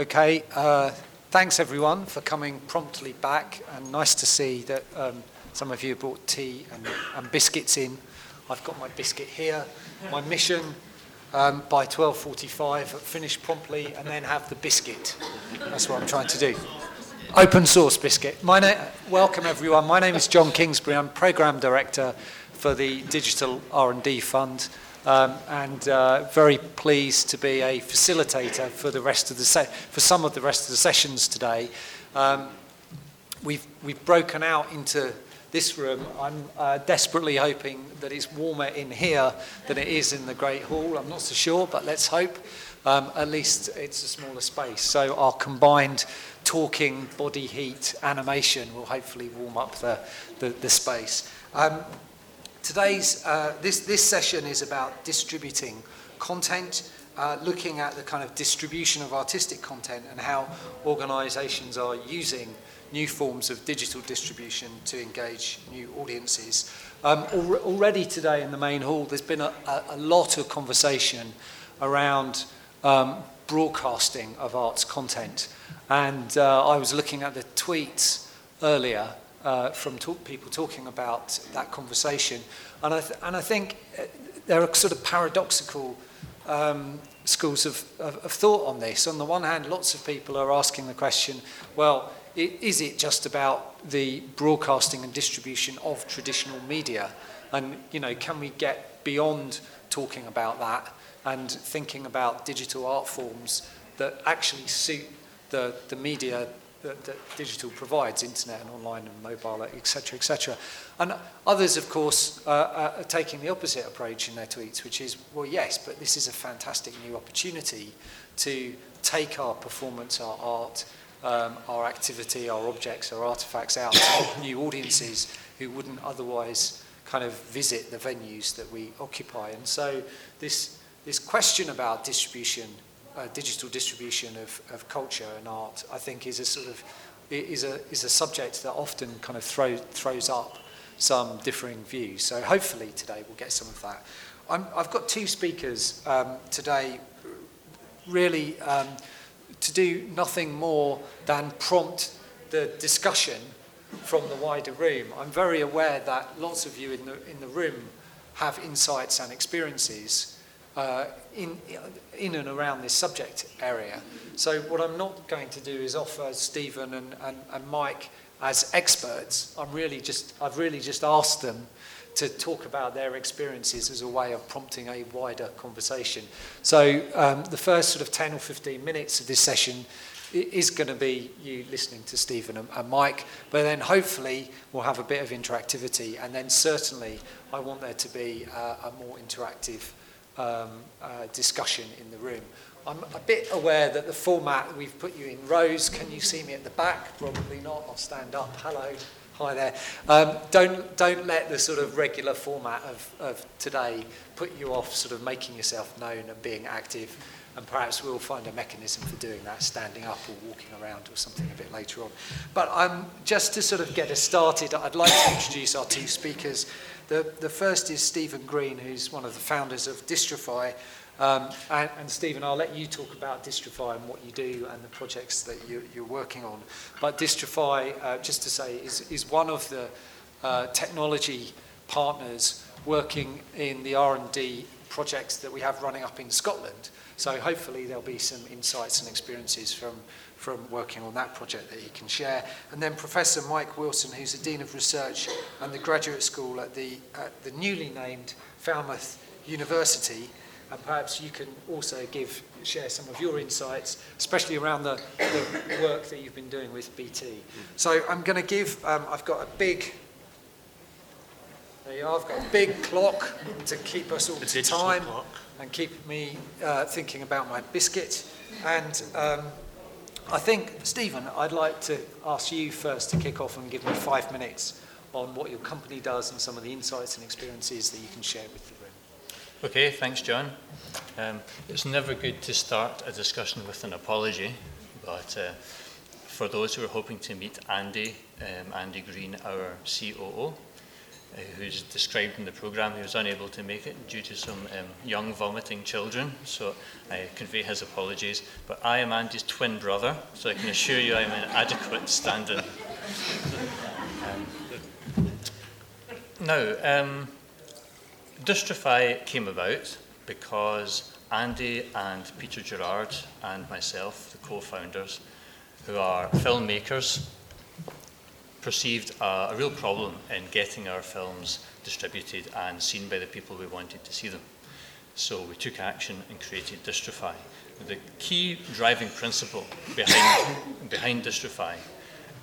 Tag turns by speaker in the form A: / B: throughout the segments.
A: Okay, uh, thanks everyone for coming promptly back, and nice to see that um, some of you brought tea and, and biscuits in. I've got my biscuit here. My mission um, by 12.45, finish promptly, and then have the biscuit. That's what I'm trying to do. Open source biscuit. My na- welcome everyone. My name is Jon Kingsbury. I'm program director for the Digital R&D Fund, um, and uh, very pleased to be a facilitator for the rest of the se- for some of the rest of the sessions today. Um, we've we've broken out into this room. I'm uh, desperately hoping that it's warmer in here than it is in the Great Hall. I'm not so sure, but let's hope. Um, at least it's a smaller space. So our combined talking, body heat, animation will hopefully warm up the, the, the space. Um, today's, uh, this, this session is about distributing content, uh, looking at the kind of distribution of artistic content and how organizations are using new forms of digital distribution to engage new audiences. Um, al- already today in the main hall, there's been a, a, a lot of conversation around um, broadcasting of arts content. And uh, I was looking at the tweets earlier uh, from talk, people talking about that conversation. And I, th- and I think uh, there are sort of paradoxical um, schools of, of, of thought on this. On the one hand, lots of people are asking the question, well, is it just about the broadcasting and distribution of traditional media? And, you know, can we get beyond talking about that and thinking about digital art forms that actually suit the, the media that, that digital provides, internet and online and mobile, etc., etc. And others, of course, uh, are taking the opposite approach in their tweets, which is, well, yes, but this is a fantastic new opportunity to take our performance, our art, um, our activity, our objects, our artifacts out to new audiences who wouldn't otherwise kind of visit the venues that we occupy. And so this, this question about distribution, uh, digital distribution of, of culture and art, I think is a sort of is a, is a subject that often kind of throw, throws up some differing views. So hopefully today we'll get some of that. I'm, I've got two speakers um, today really um, to do nothing more than prompt the discussion from the wider room. I'm very aware that lots of you in the, in the room have insights and experiences uh, in, in and around this subject area. So what I'm not going to do is offer Stephen and, and, and Mike as experts. I'm really just, I've really just asked them to talk about their experiences as a way of prompting a wider conversation. So um, the first sort of 10 or 15 minutes of this session is going to be you listening to Stephen and, and Mike, but then hopefully we'll have a bit of interactivity, and then certainly I want there to be uh, a more interactive um, uh, discussion in the room. I'm a bit aware that the format, we've put you in rows. Can you see me at the back? Probably not. I'll stand up. Hello. Hi there. Um, don't, don't let the sort of regular format of, of today put you off sort of making yourself known and being active. And perhaps we'll find a mechanism for doing that, standing up or walking around or something a bit later on. But um, just to sort of get us started, I'd like to introduce our two speakers. The, the first is Stephen Green, who's one of the founders of Distrify. Um, and, and Stephen, I'll let you talk about Distrify and what you do and the projects that you, you're working on. But Distrify, uh, just to say, is, is one of the uh, technology partners working in the R&D projects that we have running up in Scotland. So hopefully there'll be some insights and experiences from, from working on that project that he can share. And then Professor Mike Wilson, who's the Dean of Research and the Graduate School at the, at the newly named Falmouth University, and perhaps you can also give share some of your insights, especially around the, the work that you've been doing with BT. So I'm going to give, um, I've got a big, there you are, I've got a big clock to keep us all
B: The
A: to time
B: clock.
A: and keep me uh, thinking about my biscuit. And um, I think, Stephen, I'd like to ask you first to kick off and give me five minutes on what your company does and some of the insights and experiences that you can share with the room.
B: Okay, thanks, Jon. Um, it's never good to start a discussion with an apology, but uh, for those who are hoping to meet Andy, um, Andy Green, our COO, who's described in the programme, he was unable to make it due to some um, young vomiting children, so I convey his apologies. But I am Andy's twin brother, so I can assure you I'm in adequate standing. Um, now, um, Distrify came about because Andy and Peter Gerard and myself, the co-founders, who are filmmakers, perceived a, real problem in getting our films distributed and seen by the people we wanted to see them. So we took action and created Distrify. The key driving principle behind, behind Distrify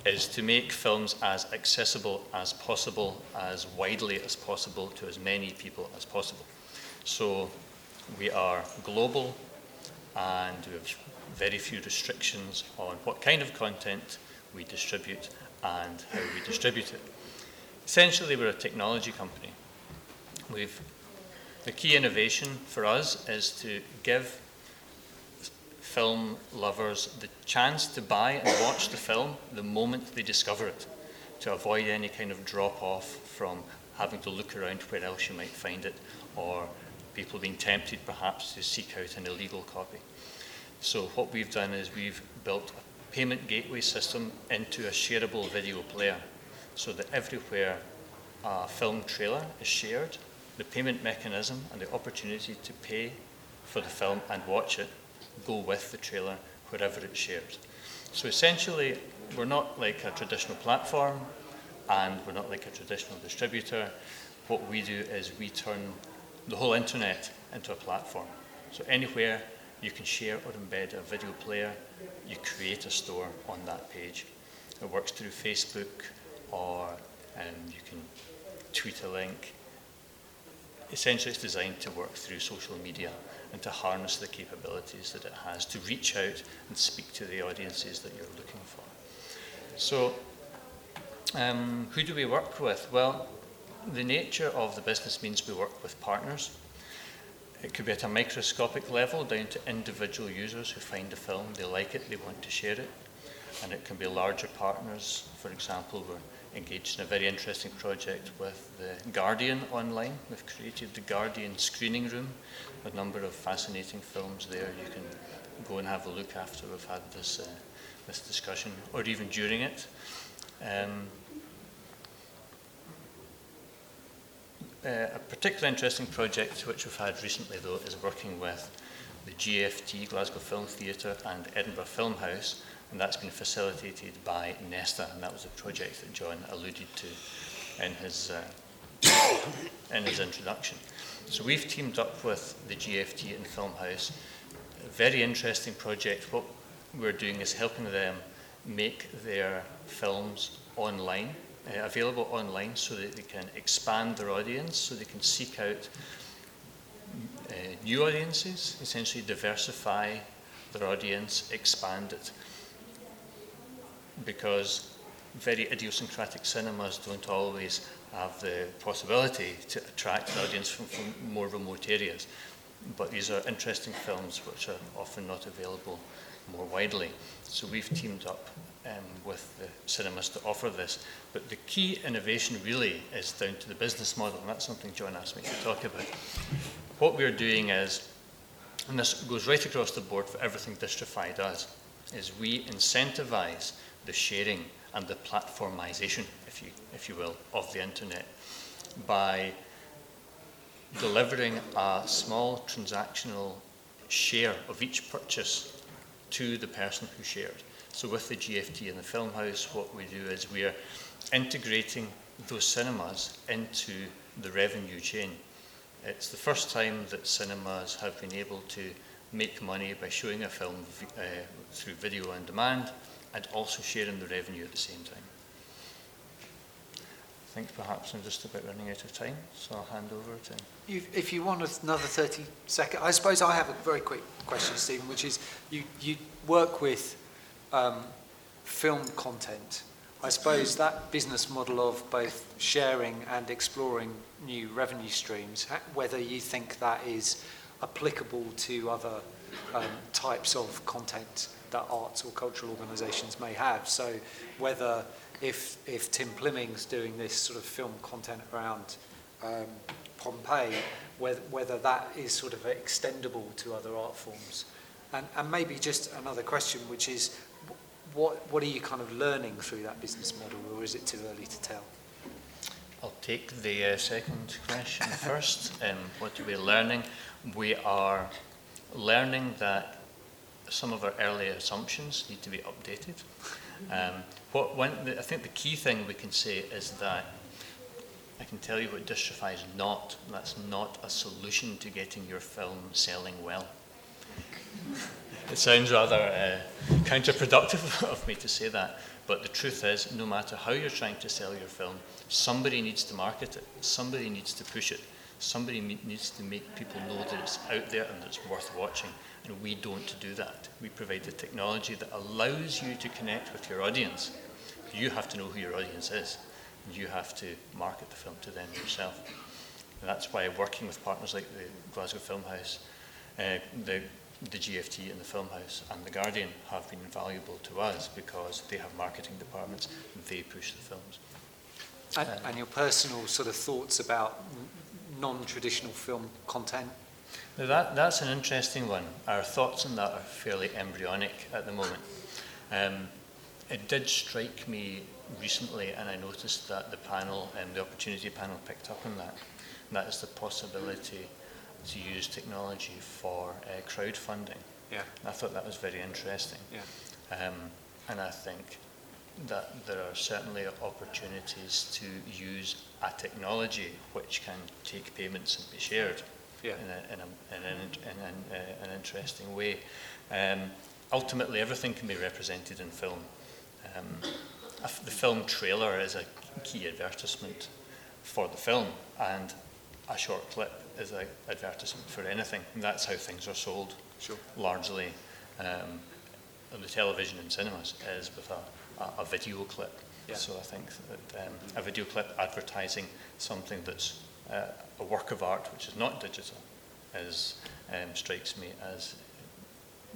B: is to make films as accessible as possible, as widely as possible to as many people as possible. So we are global and we have very few restrictions on what kind of content we distribute and how we distribute it. Essentially, we're a technology company. We've, the key innovation for us is to give film lovers the chance to buy and watch the film the moment they discover it, to avoid any kind of drop off from having to look around where else you might find it, or people being tempted perhaps to seek out an illegal copy. So, what we've done is we've built a payment gateway system into a shareable video player so that everywhere a film trailer is shared, the payment mechanism and the opportunity to pay for the film and watch it go with the trailer wherever it's shared. So essentially, we're not like a traditional platform and we're not like a traditional distributor. What we do is we turn the whole internet into a platform. So anywhere you can share or embed a video player, you create a store on that page. It works through Facebook or um, you can tweet a link. Essentially, it's designed to work through social media and to harness the capabilities that it has to reach out and speak to the audiences that you're looking for. So, um, who do we work with? Well, the nature of the business means we work with partners. It could be at a microscopic level down to individual users who find a film, they like it, they want to share it. And it can be larger partners. For example, we're engaged in a very interesting project with the Guardian online. We've created the Guardian screening room, a number of fascinating films there. You can go and have a look after we've had this, uh, this discussion, or even during it. Um, Uh, a particularly interesting project which we've had recently, though, is working with the GFT, Glasgow Film Theatre, and Edinburgh Filmhouse, and that's been facilitated by Nesta, and that was a project that Jon alluded to in his, uh, in his introduction. So we've teamed up with the GFT and Filmhouse. A very interesting project. What we're doing is helping them make their films online uh, available online so that they can expand their audience, so they can seek out uh, new audiences, essentially diversify their audience, expand it. Because very idiosyncratic cinemas don't always have the possibility to attract an audience from, from more remote areas. But these are interesting films which are often not available more widely. So we've teamed up um, with the cinemas to offer this. But the key innovation really is down to the business model, and that's something Jon asked me to talk about. What we're doing is, and this goes right across the board for everything Distrify does, is we incentivize the sharing and the platformization, if you, if you will, of the internet by delivering a small transactional share of each purchase to the person who shared. So with the GFT and the Filmhouse, what we do is we are integrating those cinemas into the revenue chain. It's the first time that cinemas have been able to make money by showing a film uh, through video on demand and also sharing the revenue at the same time. I think perhaps I'm just about running out of time, so I'll hand over to.
A: You, if you want another 30 seconds, I suppose I have a very quick question, Stephen, which is you, you work with um, film content. I suppose that business model of both sharing and exploring new revenue streams, whether you think that is applicable to other um, types of content that arts or cultural organisations may have. So whether if if Tim Plimming's doing this sort of film content around um, Pompeii, whether, whether that is sort of extendable to other art forms. And, and maybe just another question, which is, what, what are you kind of learning through that business model, or is it too early to tell?
B: I'll take the uh, second question first. Um, what are we learning? We are learning that some of our early assumptions need to be updated. Um, what, I think the key thing we can say is that I can tell you what Distrify is not. That's not a solution to getting your film selling well. It sounds rather uh, counterproductive of me to say that, but the truth is, no matter how you're trying to sell your film, somebody needs to market it, somebody needs to push it, somebody needs to make people know that it's out there and that it's worth watching. And we don't do that. We provide the technology that allows you to connect with your audience. You have to know who your audience is and you have to market the film to them yourself. And that's why working with partners like the Glasgow Filmhouse, uh, the, the GFT and the Filmhouse and the Guardian have been invaluable to us because they have marketing departments, and they push the films.
A: And, uh, and your personal sort of thoughts about non-traditional film content?
B: Now that, that's an interesting one. Our thoughts on that are fairly embryonic at the moment. Um, it did strike me recently, and I noticed that the panel, um, the opportunity panel, picked up on that. And that is the possibility to use technology for uh, crowdfunding.
A: Yeah.
B: I thought that was very interesting.
A: Yeah.
B: Um, and I think that there are certainly opportunities to use a technology which can take payments and be shared
A: yeah.
B: in, a, in, a, in, an, in an, uh, an interesting way. Um, ultimately, everything can be represented in film. Um, the film trailer is a key advertisement for the film, and a short clip is an advertisement for anything. And that's how things are sold,
A: sure.
B: largely. Um, on the television and cinemas is with a, a, a video clip.
A: Yeah.
B: So I think that um, a video clip advertising something that's uh, a work of art, which is not digital, is um, strikes me as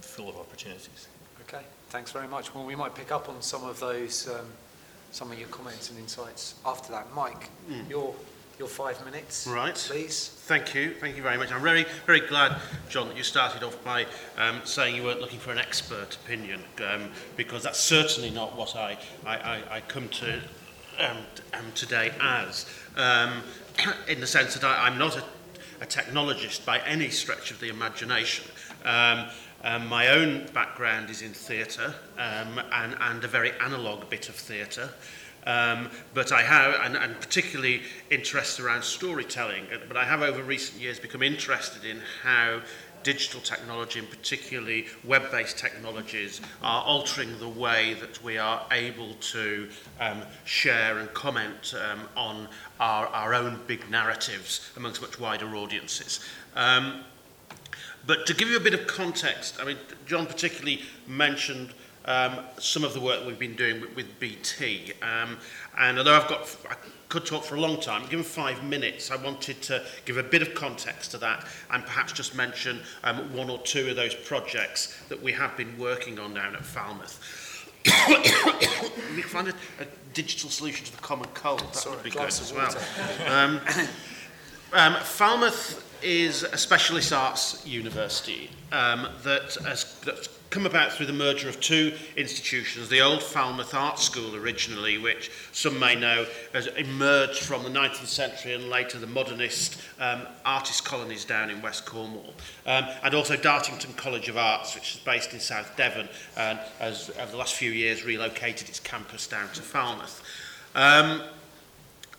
B: full of opportunities.
A: Okay, thanks very much. Well, we might pick up on some of those, um, some of your comments and insights after that. Mike, mm. your your five minutes,
C: right?
A: Please.
C: Thank you, thank you very much. I'm very very glad, Jon, that you started off by um, saying you weren't looking for an expert opinion, um, because that's certainly not what I I, I, I come to um, um, today as, um, in the sense that I, I'm not a, a technologist by any stretch of the imagination. Um, Um, my own background is in theatre um, and, and a very analogue bit of theatre. Um, but I have, and, and particularly interested around storytelling, uh, but I have over recent years become interested in how digital technology and particularly web-based technologies are altering the way that we are able to um, share and comment um, on our, our own big narratives amongst much wider audiences. Um, But to give you a bit of context, I mean, John particularly mentioned um, some of the work we've been doing with, with BT. Um, and although I've got, I could talk for a long time, given five minutes, I wanted to give a bit of context to that and perhaps just mention um, one or two of those projects that we have been working on down at Falmouth. we find a, a digital solution to the common cold. That
A: Sorry,
C: would be good as well. Um, um, Falmouth is a specialist arts university um, that has that's come about through the merger of two institutions, the old Falmouth Art School originally, which some may know has emerged from the 19th century and later the modernist um, artist colonies down in West Cornwall, um, and also Dartington College of Arts, which is based in South Devon and has, over the last few years, relocated its campus down to Falmouth. Um,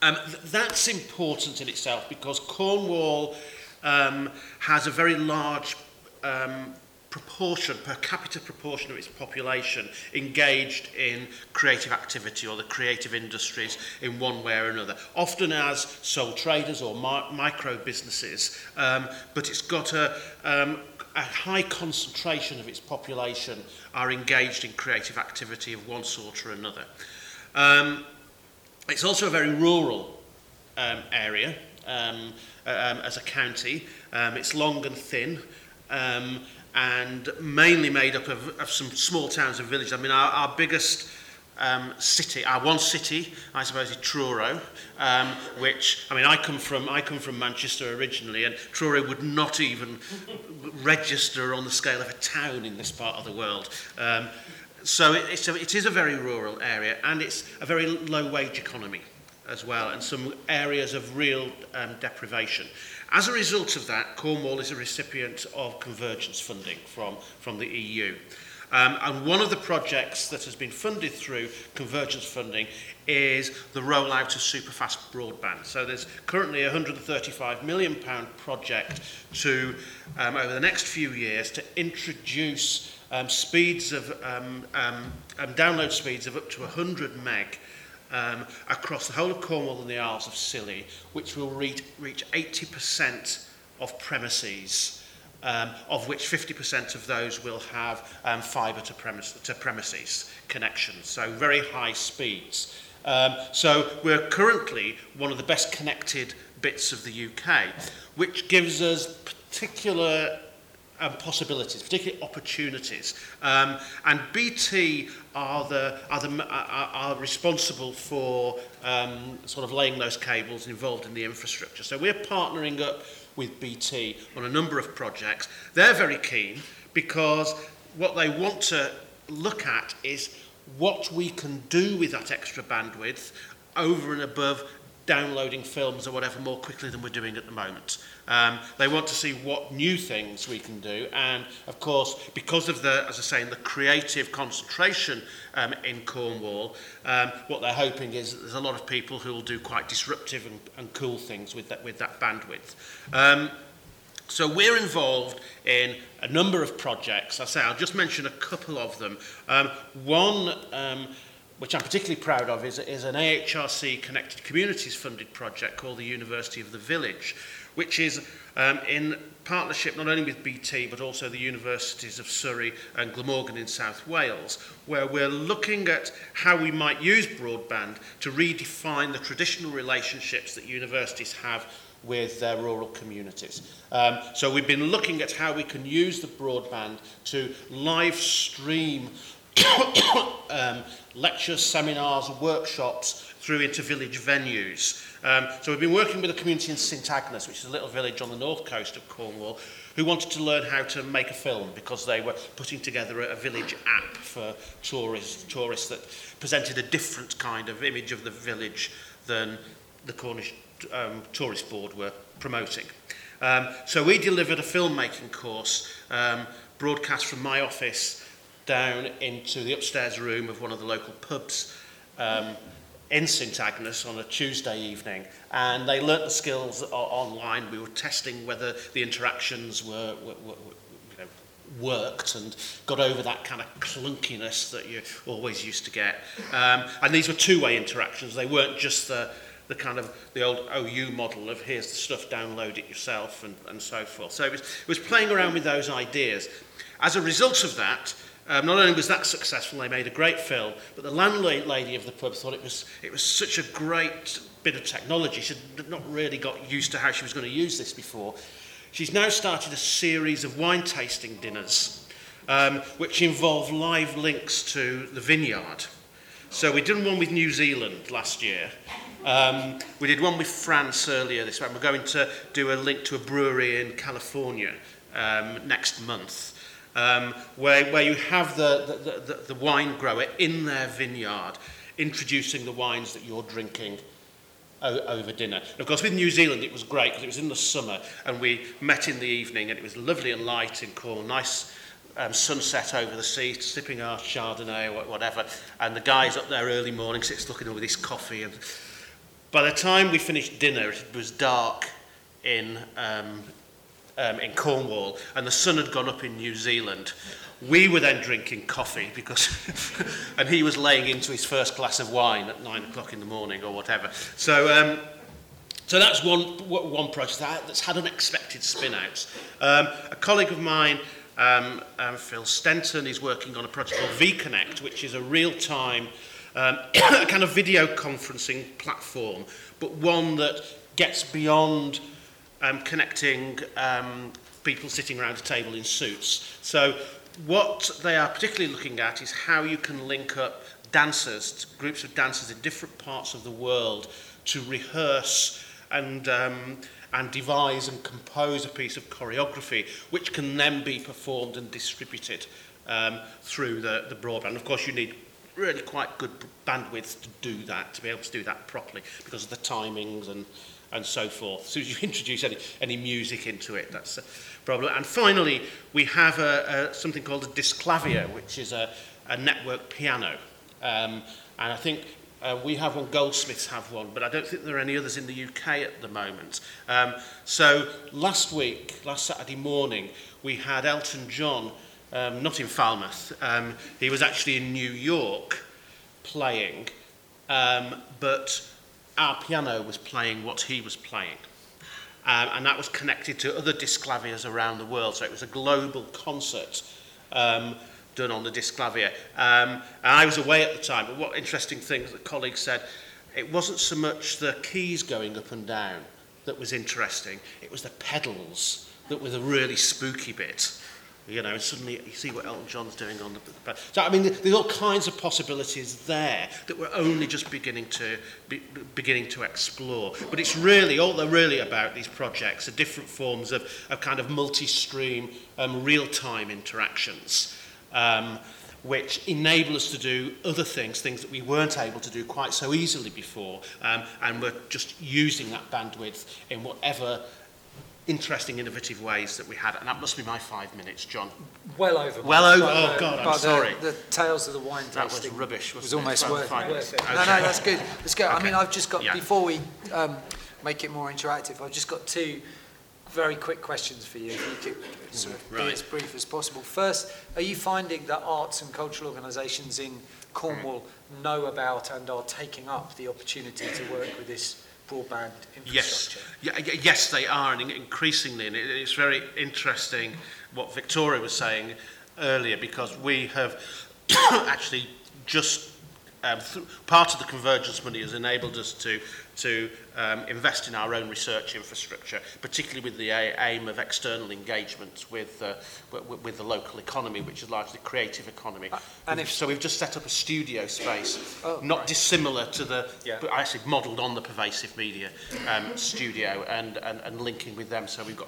C: um, th that's important in itself because Cornwall um, has a very large um, proportion, per capita proportion of its population engaged in creative activity or the creative industries in one way or another, often as sole traders or mi micro businesses, um, but it's got a, um, a high concentration of its population are engaged in creative activity of one sort or another. Um, it's also a very rural um, area. Um, um, as a county. Um, it's long and thin. Um, and mainly made up of, of some small towns and villages. I mean, our, our biggest um, city, our one city, I suppose, is Truro, um, which I mean, I come from I come from Manchester originally, and Truro would not even register on the scale of a town in this part of the world. Um, so it, it's a, it is a very rural area, and it's a very low wage economy as well, and some areas of real um, deprivation. As a result of that, Cornwall is a recipient of convergence funding from, from the EU. Um, and one of the projects that has been funded through convergence funding is the rollout of superfast broadband. So there's currently a 135 million pound project to, um, over the next few years, to introduce um, speeds of, um, um, um, download speeds of up to 100 meg um, across the whole of Cornwall and the Isles of Scilly, which will reach, reach 80% of premises um, of which 50% of those will have um, fibre to, premise, to premises connections, so very high speeds. Um, so we're currently one of the best connected bits of the UK, which gives us particular um, possibilities, particularly opportunities. Um, and BT are, the, are, the, are, are responsible for um, sort of laying those cables involved in the infrastructure. So we're partnering up with BT on a number of projects. They're very keen because what they want to look at is what we can do with that extra bandwidth over and above downloading films or whatever more quickly than we're doing at the moment. Um, they want to see what new things we can do and of course because of the as I say the creative concentration um, in Cornwall um, what they're hoping is that there's a lot of people who will do quite disruptive and, and cool things with that with that bandwidth. Um, so we're involved in a number of projects. I say I'll just mention a couple of them. Um, one um, which I'm particularly proud of, is, is an AHRC Connected Communities funded project called the University of the Village, which is um, in partnership not only with BT but also the universities of Surrey and Glamorgan in South Wales, where we're looking at how we might use broadband to redefine the traditional relationships that universities have with their rural communities. Um, so we've been looking at how we can use the broadband to live stream um, lectures, seminars, workshops through into village venues. Um, so we've been working with a community in St Agnes, which is a little village on the north coast of Cornwall, who wanted to learn how to make a film because they were putting together a, a village app for tourists, tourists that presented a different kind of image of the village than the Cornish um, Tourist Board were promoting. Um, so we delivered a filmmaking course um, broadcast from my office down into the upstairs room of one of the local pubs um, in St Agnes on a Tuesday evening and they learnt the skills online. We were testing whether the interactions were, were, were worked and got over that kind of clunkiness that you always used to get. Um, and these were two-way interactions. They weren't just the, the kind of the old OU model of here's the stuff, download it yourself and, and so forth. So it was, it was playing around with those ideas. As a result of that, Um, not only was that successful, they made a great film, but the landlady of the pub thought it was, it was such a great bit of technology. She had not really got used to how she was going to use this before. She's now started a series of wine tasting dinners, um, which involve live links to the vineyard. So we did one with New Zealand last year. Um, we did one with France earlier this month. We're going to do a link to a brewery in California um, next month um, where, where you have the, the, the, the wine grower in their vineyard introducing the wines that you're drinking over dinner. And of course, with New Zealand, it was great because it was in the summer and we met in the evening and it was lovely and light in Cornwall, nice um, sunset over the sea, sipping our Chardonnay or whatever. And the guy's up there early morning, sits looking over his coffee. And by the time we finished dinner, it was dark in um, um, in Cornwall, and the sun had gone up in New Zealand. We were then drinking coffee because, and he was laying into his first glass of wine at nine o'clock in the morning or whatever. So, um, so that's one one project that's had unexpected spin outs. Um, a colleague of mine, um, um, Phil Stenton, is working on a project called VConnect, which is a real time um, kind of video conferencing platform, but one that gets beyond um, connecting um, people sitting around a table in suits. So what they are particularly looking at is how you can link up dancers, groups of dancers in different parts of the world to rehearse and um, and devise and compose a piece of choreography which can then be performed and distributed um, through the, the broadband. Of course, you need really quite good bandwidth to do that, to be able to do that properly because of the timings and, and so forth. As soon as you introduce any, any music into it, that's a problem. And finally, we have a, a, something called a Disklavier, which is a, a network piano. Um, and I think Uh, we have one, Goldsmiths have one, but I don't think there are any others in the UK at the moment. Um, so last week, last Saturday morning, we had Elton John, um, not in Falmouth, um, he was actually in New York playing, um, but our piano was playing what he was playing. Um, and that was connected to other Disklaviers around the world, so it was a global concert. Um, done on the Disklavier. Um, and I was away at the time, but what interesting things the colleagues said, it wasn't so much the keys going up and down that was interesting, it was the pedals that were the really spooky bit. You know, and suddenly you see what Elton John's doing on the... the so, I mean, there's all kinds of possibilities there that we're only just beginning to, be, beginning to explore. But it's really, all they're really about, these projects, are different forms of, of kind of multi-stream, um, real-time interactions um, which enable us to do other things, things that we weren't able to do quite so easily before, um, and we're just using that bandwidth in whatever interesting, innovative ways that we had. And that must be my five minutes, Jon.
A: Well over.
C: Well over. Oh,
A: uh,
C: God, I'm
A: but
C: sorry.
A: The, the Tales of the Wine
C: That was rubbish,
A: was
C: wasn't it?
A: almost
C: Well,
A: worth,
C: fine.
A: worth it.
C: Okay.
A: No, no, that's good. Let's go. I mean, I've just got,
C: Yeah.
A: before we um, make it more interactive, I've just got two very quick questions for you. If you could sort of be as brief as possible. First, are you finding that arts and cultural organisations in Cornwall know about and are taking up the opportunity to work with this broadband
C: Yes, yeah, yes, they are, and increasingly, and it's very interesting what Victoria was saying earlier, because we have actually just um, th- part of the convergence money has enabled us to to um, invest in our own research infrastructure, particularly with the a- aim of external engagement with uh, w- with the local economy, which is largely creative economy.
A: Uh, and if-
C: so, we've just set up a studio space,
A: Oh,
C: not
A: right.
C: dissimilar to the,
A: Yeah.
C: but actually modelled on the pervasive media um, studio and, and, and linking with them. So we've got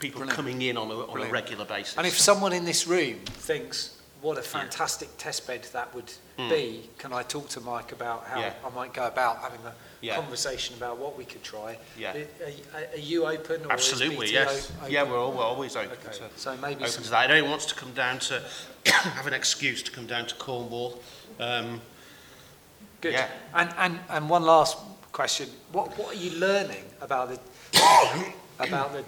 C: people
A: Brilliant.
C: coming in on a, on a regular basis.
A: And if someone in this room thinks, what a fantastic test bed that would be, can I talk to Mike about how.
C: Yeah.
A: I might go about having a
C: Yeah.
A: conversation about what we could try?
C: Yeah.
A: Are, are- you open?
C: Absolutely, yes.
A: Open?
C: Yeah, we're, all, we're always open,
A: Okay,
C: to,
A: so maybe
C: open
A: some,
C: to that. Anyone wants to come down to have an excuse to come down to Cornwall. Um,
A: good.
C: yeah.
A: And, and, and one last question. What, what are you learning about the, about the,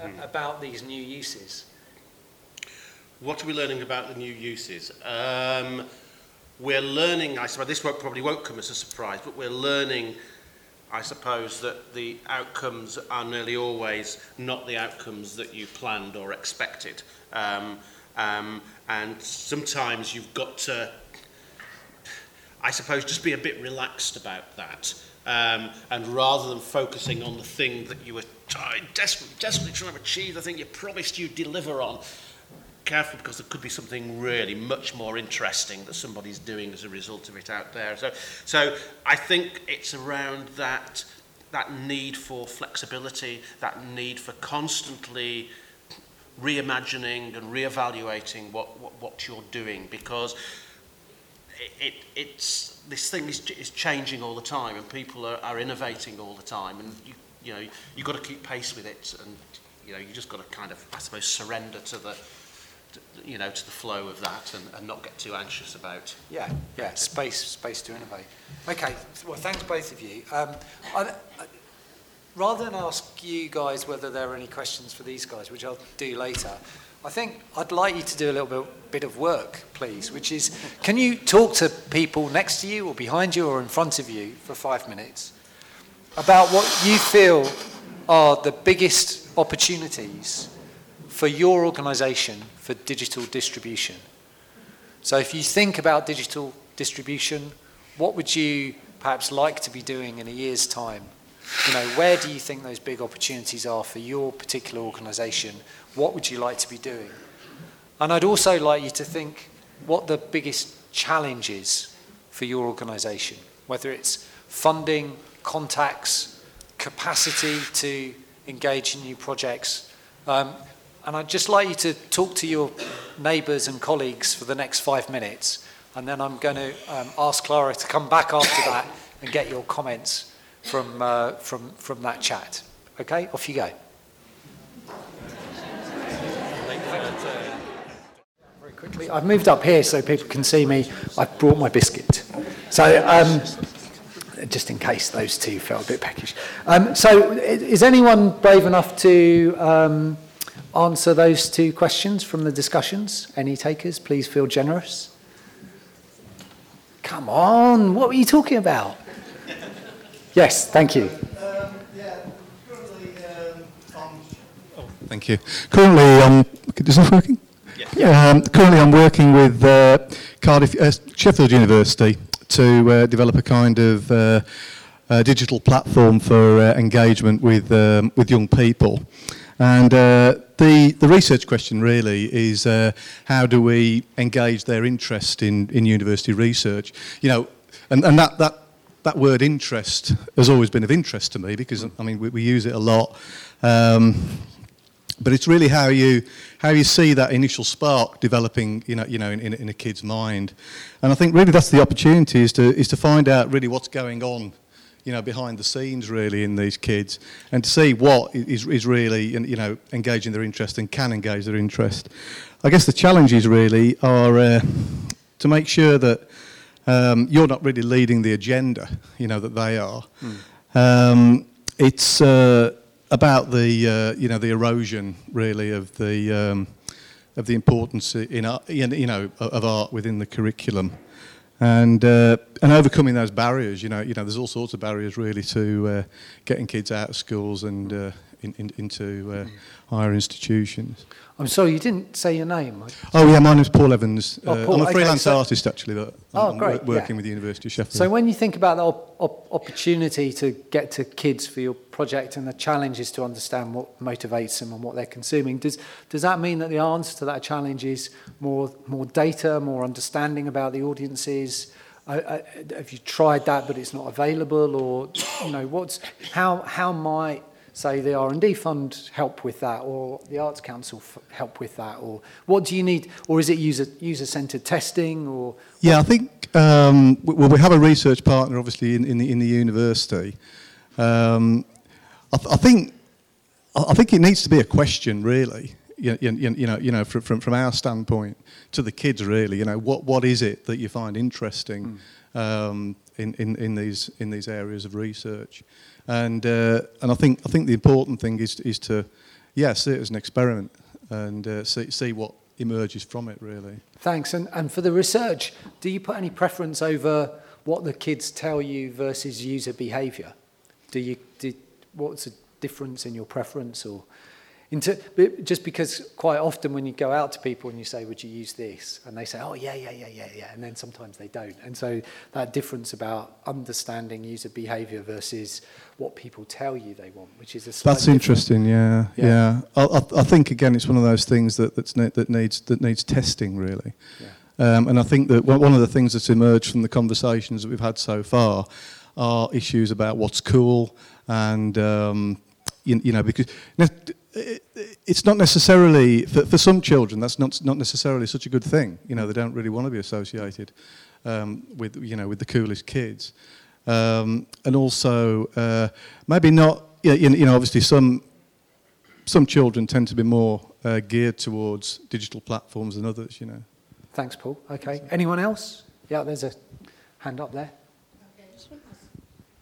C: Hmm.
A: about these new uses?
C: What are we learning about the new uses? Um, we're learning, I suppose, this won't, probably won't come as a surprise, but we're learning, I suppose, that the outcomes are nearly always not the outcomes that you planned or expected. Um, um, and sometimes you've got to, I suppose, just be a bit relaxed about that. Um, and rather than focusing on the thing that you were desperately, desperately trying to achieve, the thing you promised you'd deliver on, careful because there could be something really much more interesting that somebody's doing as a result of it out there. So, so I think it's around that, that need for flexibility, that need for constantly reimagining and reevaluating what, what, what you're doing because it, it, it's, this thing is, is changing all the time and people are, are innovating all the time and you, you know, you've got to keep pace with it and you know, you just got to kind of, I suppose, surrender to the, you know, to the flow of that and, and not get too anxious about.
A: Yeah, yeah, space, space to innovate. Okay, well, thanks both of you. Um, I, I, rather than ask you guys whether there are any questions for these guys, which I'll do later, I think I'd like you to do a little bit, bit of work, please, which is, can you talk to people next to you or behind you or in front of you for five minutes about what you feel are the biggest opportunities for your organisation for digital distribution? So if you think about digital distribution, what would you perhaps like to be doing in a year's time You know, where do you think those big opportunities are for your particular organisation? What would you like to be doing? And I'd also like you to think what the biggest challenge is for your organisation, whether it's funding, contacts, capacity to engage in new projects. Um, and I'd just like you to talk to your neighbours and colleagues for the next five minutes, and then I'm going to um, ask Clara to come back after that and get your comments from, uh, from, from that chat. Okay, off you go. Very quickly, I've moved up here so people can see me. I've brought my biscuit. So, um, just in case those two felt a bit peckish. Um, so, is anyone brave enough to um, answer those two questions from the discussions? Any takers? Please feel generous. Come on, what were you talking about? Yes, thank you.
D: Um, yeah, currently um, on. Oh, thank you. Currently, um, is this working? Yeah. Um, currently, I'm working with uh, Cardiff, uh, Sheffield University to uh, develop a kind of uh, uh, digital platform for uh, engagement with um, with young people, and uh, the the research question really is uh, how do we engage their interest in in university research? You know, and, and that that that word interest has always been of interest to me because I mean we, we use it a lot. Um, but it's really how you how you see that initial spark developing, you know, you know, in, in, in a kid's mind, and I think really that's the opportunity is to is to find out really what's going on, you know, behind the scenes really in these kids, and to see what is is really you know engaging their interest and can engage their interest. I guess the challenges really are uh, to make sure that um, you're not really leading the agenda, you know, that they are. Mm. Um, it's uh, about the, uh, you know, the erosion really of the, um, of the importance in, art, you know, of art within the curriculum. And, uh, and overcoming those barriers, you know, you know, there's all sorts of barriers really to uh, getting kids out of schools and uh, in, in, into uh, higher institutions.
A: I'm sorry, you didn't say your name.
D: Oh yeah, my name's Paul Evans.
A: Oh, Paul,
D: I'm a
A: okay,
D: freelance
A: so-
D: artist actually, but
A: Oh,
D: I'm
A: great,
D: working
A: yeah.
D: with the University of Sheffield.
A: So when you think about the op- op- opportunity to get to kids for your project and the challenge is to understand what motivates them and what they're consuming, does, does that mean that the answer to that challenge is more, more data, more understanding about the audiences? Uh, uh, have you tried that but it's not available or you know what's how how might say the R&D fund help with that or the Arts Council f- help with that or what do you need or is it user user centered testing or
D: Yeah, I think um, well, we have a research partner, obviously, in, in, the, in the university. Um, I, th- I think I think it needs to be a question, really. You, you, you know, you know, from, from from our standpoint to the kids, really. You know, what what is it that you find interesting um, in, in, in these in these areas of research? And uh, and I think I think the important thing is is to, yeah, see it as an experiment and uh, see see what emerges from it, really.
A: Thanks. And, and for the research, do you put any preference over what the kids tell you versus user behaviour? Do you, do, what's the difference in your preference or into, just because quite often when you go out to people and you say, would you use this? And they say, oh, yeah, yeah, yeah, yeah, yeah. And then sometimes they don't. And so that difference about understanding user behaviour versus what people tell you they want, which is a
D: That's interesting. Yeah,
A: Yeah.
D: yeah. I, I, think again, it's one of those things that that's ne- that needs that needs testing really.
A: Yeah.
D: Um, and I think that one of the things that's emerged from the conversations that we've had so far are issues about what's cool and um, you, you know because it- it's not necessarily for, for some children that's not not necessarily such a good thing. You know, they don't really want to be associated um, with you know with the coolest kids, um, and also uh, maybe not. Yeah, you you know, obviously some some children tend to be more uh, geared towards digital platforms than others. You know.
A: Thanks, Paul. Okay. Anyone else? Yeah, there's a hand up there.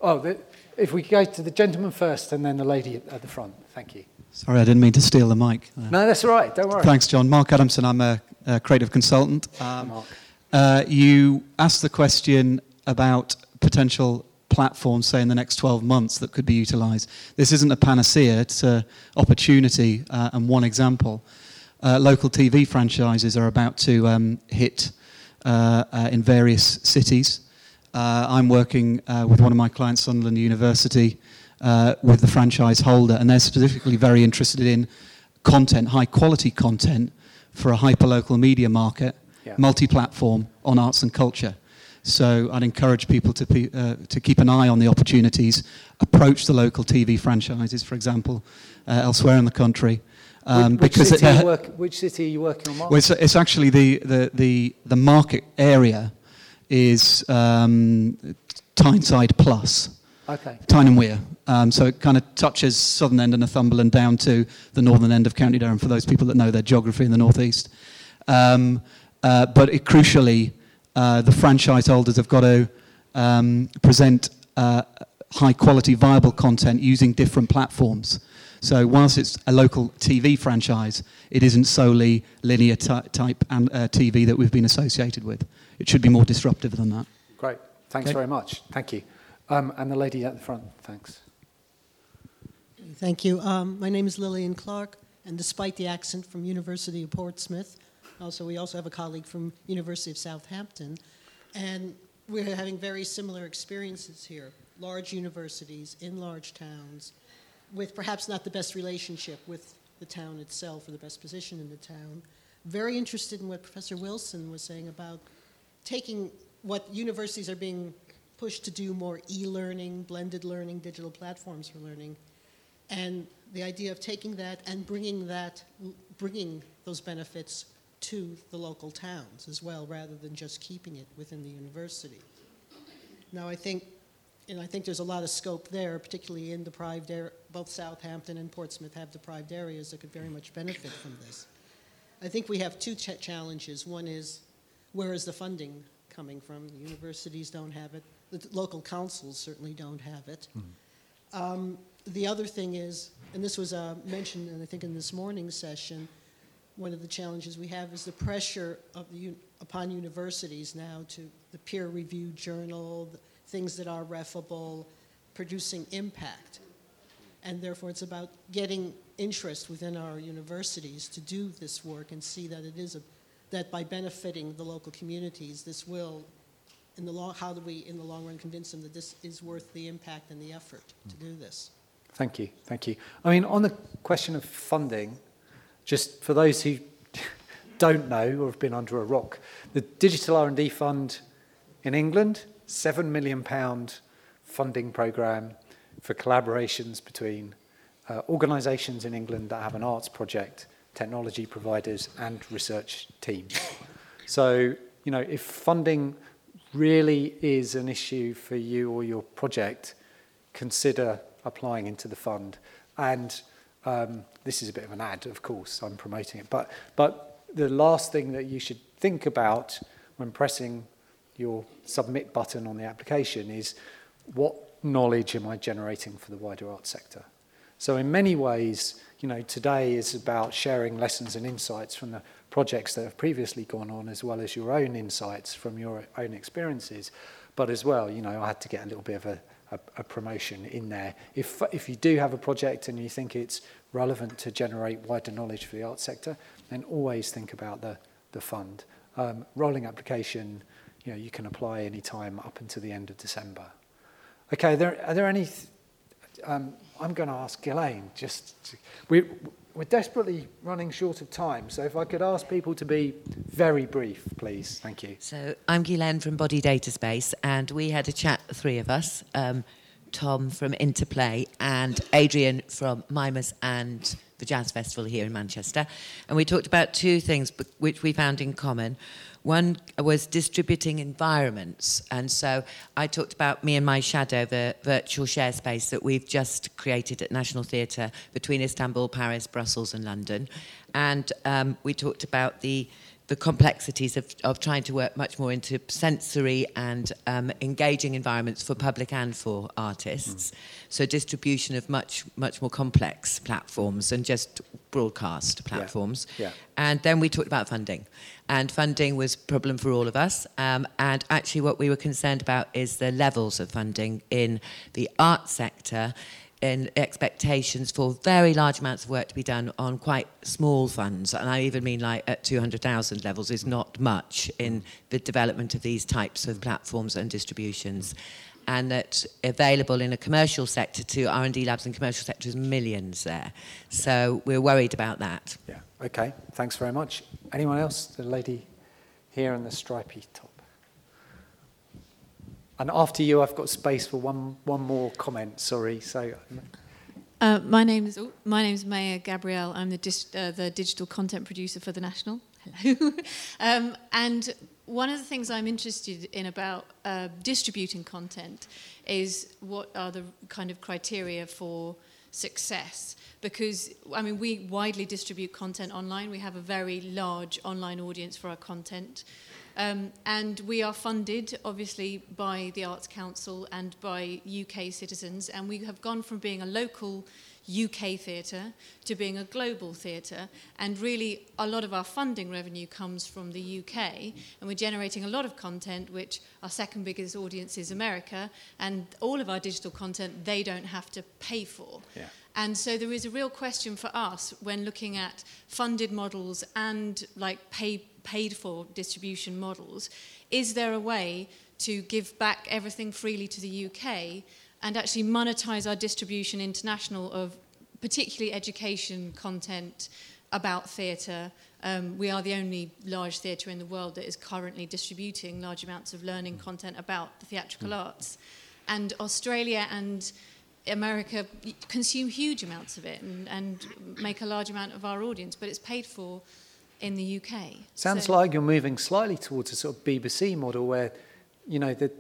A: Oh, the, if we go to the gentleman first and then the lady at- at the front. Thank you.
E: Sorry, I didn't mean to steal the mic. Uh,
A: No, that's all right. Don't worry.
E: Thanks, Jon. Mark Adamson, I'm a, a creative consultant. Um,
A: Mark.
E: uh, you asked the question about potential platforms, say, in the next 12 months that could be utilised. This isn't a panacea, it's an opportunity uh, and one example. Uh, local TV franchises are about to um, hit uh, uh, in various cities. Uh, I'm working uh, with one of my clients, Sunderland University, uh, with the franchise holder, and they're specifically very interested in content, high quality content for a hyperlocal media market,
A: Yeah.
E: multi-platform on arts and culture. So I'd encourage people to, pe- uh, to keep an eye on the opportunities, approach the local TV franchises, for example, uh, elsewhere in the country. um,
A: which,
E: because it-
A: city you work, which city are you working on,
E: well, it's, it's actually the, the, the, the market area is um, Tyneside Plus,
A: okay.
E: Tyne and Wear. Um, so it kind of touches southern end of Northumberland down to the northern end of County Durham for those people that know their geography in the northeast. Um, uh, but it, crucially, uh, the franchise holders have got to um, present uh, high quality, viable content using different platforms. So whilst it's a local TV franchise, it isn't solely linear ty- type and, uh, TV that we've been associated with. It should be more disruptive than that.
A: Great. Thanks
E: Okay.
A: very much. Thank you. Um, and the lady at the front, thanks.
F: Thank you. Um, my name is Lillian Clark, and despite the accent from University of Portsmouth, also we also have a colleague from University of Southampton, and we're having very similar experiences here. Large universities in large towns, with perhaps not the best relationship with the town itself or the best position in the town. Very interested in what Professor Wilson was saying about taking what universities are being pushed to do more e-learning, blended learning, digital platforms for learning, and the idea of taking that and bringing that, bringing those benefits to the local towns as well, rather than just keeping it within the university. Now, I think, and I think there's a lot of scope there, particularly in deprived areas. Both Southampton and Portsmouth have deprived areas that could very much benefit from this. I think we have two ch- challenges. One is where is the funding coming from? The universities don't have it. The local councils certainly don't have it. Um, the other thing is, and this was uh, mentioned, and I think in this morning's session, one of the challenges we have is the pressure of the, un- upon universities now to the peer-reviewed journal, the things that are refable, producing impact. And therefore, it's about getting interest within our universities to do this work and see that it is a, that by benefiting the local communities, this will, in the long, how do we, in the long run, convince them that this is worth the impact and the effort to do this?
A: Thank you. Thank you. I mean, on the question of funding, just for those who don't know or have been under a rock, the Digital R&D Fund in England, 7 million pound funding program for collaborations between uh, organisations in England that have an arts project, technology providers and research teams. So, you know, if funding really is an issue for you or your project, consider applying into the fund. And um, this is a bit of an ad, of course, I'm promoting it. But, but the last thing that you should think about when pressing your submit button on the application is what knowledge am I generating for the wider arts sector? So in many ways, you know, today is about sharing lessons and insights from the projects that have previously gone on, as well as your own insights from your own experiences. But as well, you know, I had to get a little bit of a, a, a promotion in there. If, if you do have a project and you think it's relevant to generate wider knowledge for the arts sector, then always think about the, the fund. Um, rolling application, you know, you can apply any time up until the end of December. Okay, there, are there any... Th- um, I'm going to ask Ghislaine, just... To, we, we're desperately running short of time, so if I could ask people to be very brief, please. Thank you.
G: So I'm Ghislaine from Body Data Space, and we had a chat, the three of us, um, Tom from Interplay and Adrian from Mimas and the Jazz Festival here in Manchester. And we talked about two things which we found in common. One was distributing environments. And so I talked about me and my shadow, the virtual share space that we've just created at National Theatre between Istanbul, Paris, Brussels, and London. And um, we talked about the the complexities of, of trying to work much more into sensory and um, engaging environments for public and for artists. Mm. So distribution of much much more complex platforms than just broadcast platforms.
A: Yeah. Yeah.
G: And then we talked about funding, and funding was a problem for all of us. Um, and actually, what we were concerned about is the levels of funding in the art sector in expectations for very large amounts of work to be done on quite small funds, and I even mean like at 200,000 levels is not much in the development of these types of platforms and distributions. And that available in a commercial sector to R&D labs and commercial sectors, millions there. So we're worried about that.
A: Yeah. Okay. Thanks very much. Anyone else? The lady here in the stripy top. And after you, I've got space for one, one more comment. Sorry. So,
H: Uh, my name is my name is Maya Gabrielle. I'm the dis, uh, the digital content producer for the National. Hello. um, and one of the things I'm interested in about uh, distributing content is what are the kind of criteria for success because I mean we widely distribute content online. We have a very large online audience for our content. Um, and we are funded, obviously, by the Arts Council and by UK citizens. And we have gone from being a local UK theatre to being a global theatre. And really, a lot of our funding revenue comes from the UK. And we're generating a lot of content, which our second biggest audience is America. And all of our digital content, they don't have to pay for.
A: Yeah.
H: And so there is a real question for us when looking at funded models and like pay, paid for distribution models. Is there a way to give back everything freely to the UK and actually monetize our distribution international of particularly education content about theatre? Um, we are the only large theatre in the world that is currently distributing large amounts of learning content about the theatrical arts. And Australia and America consume huge amounts of it and, and make a large amount of our audience, but it's paid for in the UK.
A: Sounds
H: So-
A: like you're moving slightly towards a sort of BBC model where, you know, the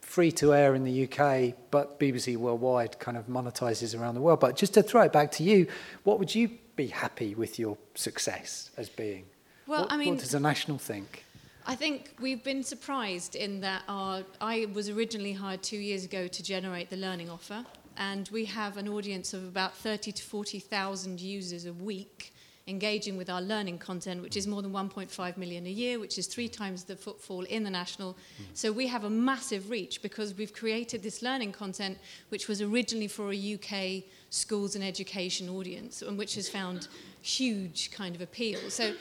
A: free to air in the UK, but BBC worldwide kind of monetizes around the world. But just to throw it back to you, what would you be happy with your success as being?
H: Well,
A: what,
H: I mean-
A: what does the national think?
H: I think we've been surprised in that our, I was originally hired two years ago to generate the learning offer, and we have an audience of about 30 to 40,000 users a week engaging with our learning content, which is more than 1.5 million a year, which is three times the footfall in the national. Mm. So we have a massive reach because we've created this learning content, which was originally for a UK schools and education audience, and which has found huge kind of appeal. So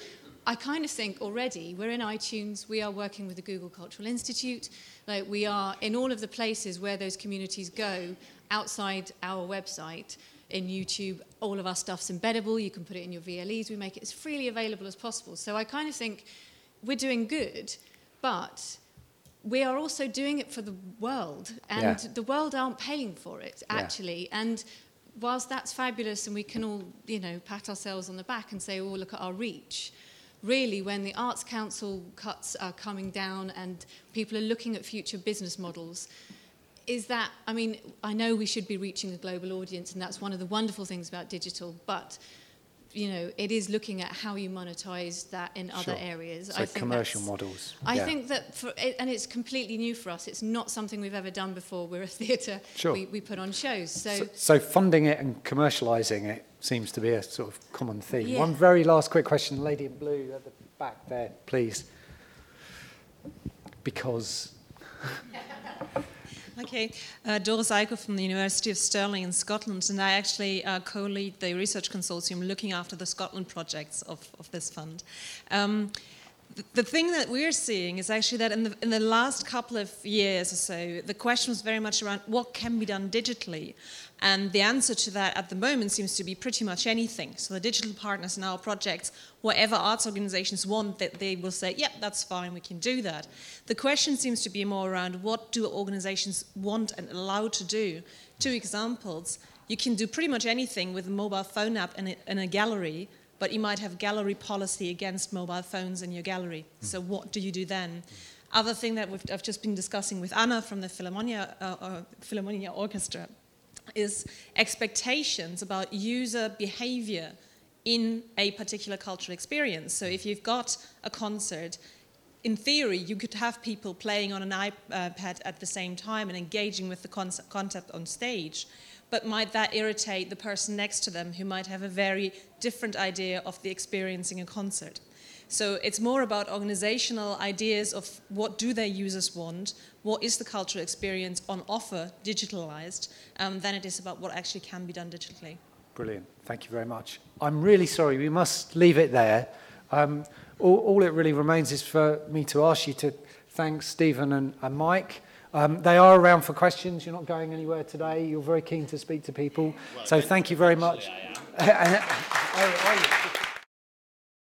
H: I kind of think already we're in iTunes, we are working with the Google Cultural Institute, like we are in all of the places where those communities go outside our website. In YouTube, all of our stuff's embeddable. You can put it in your VLEs. We make it as freely available as possible. So I kind of think we're doing good, but we are also doing it for the world, and
A: Yeah.
H: the world aren't paying for it
A: Yeah.
H: actually. And whilst that's fabulous, and we can all you know pat ourselves on the back and say, "Oh, look at our reach," really, when the Arts Council cuts are coming down and people are looking at future business models, is that, I mean, I know we should be reaching a global audience, and that's one of the wonderful things about digital, but you know, it is looking at how you monetize that in other areas.
A: So
H: I think
A: commercial
H: that's-
A: models.
H: I
A: yeah.
H: think that, for, it, and it's completely new for us. It's not something we've ever done before. We're a theatre.
A: Sure.
H: We, we put on shows. So,
A: So, so funding it and commercialising it seems to be a sort of common theme.
H: Yeah.
A: One very last quick question, lady in blue at the back there, please. Because
I: Okay, uh, Doris Eikhof from the University of Stirling in Scotland, and I actually uh, co-lead the research consortium looking after the Scotland projects of, of this fund. Um, th- the thing that we're seeing is actually that in the, in the last couple of years or so, the question was very much around what can be done digitally. And the answer to that at the moment seems to be pretty much anything. So the digital partners in our projects, whatever arts organizations want, that they will say, yep, that's fine, we can do that. The question seems to be more around what do organizations want and allow to do. Two examples. You can do pretty much anything with a mobile phone app in a, a gallery, but you might have gallery policy against mobile phones in your gallery. So what do you do then? Other thing that we've, I've just been discussing with Anna from the Philharmonia, uh, uh, Philharmonia Orchestra is expectations about user behavior in a particular cultural experience. So if you've got a concert, in theory, you could have people playing on an iPad at the same time and engaging with the concept, concept on stage. But might that irritate the person next to them who might have a very different idea of the experiencing a concert? So it's more about organizational ideas of what do their users want, what is the cultural experience on offer digitalized, um, than it is about what actually can be done digitally.
A: Brilliant. Thank you very much. I'm really sorry. We must leave it there. Um, all, all it really remains is for me to ask you to thank Stephen and, and Mike. Um, they are around for questions. You're not going anywhere today. You're very keen to speak to people.
C: Well,
A: so thank you very much.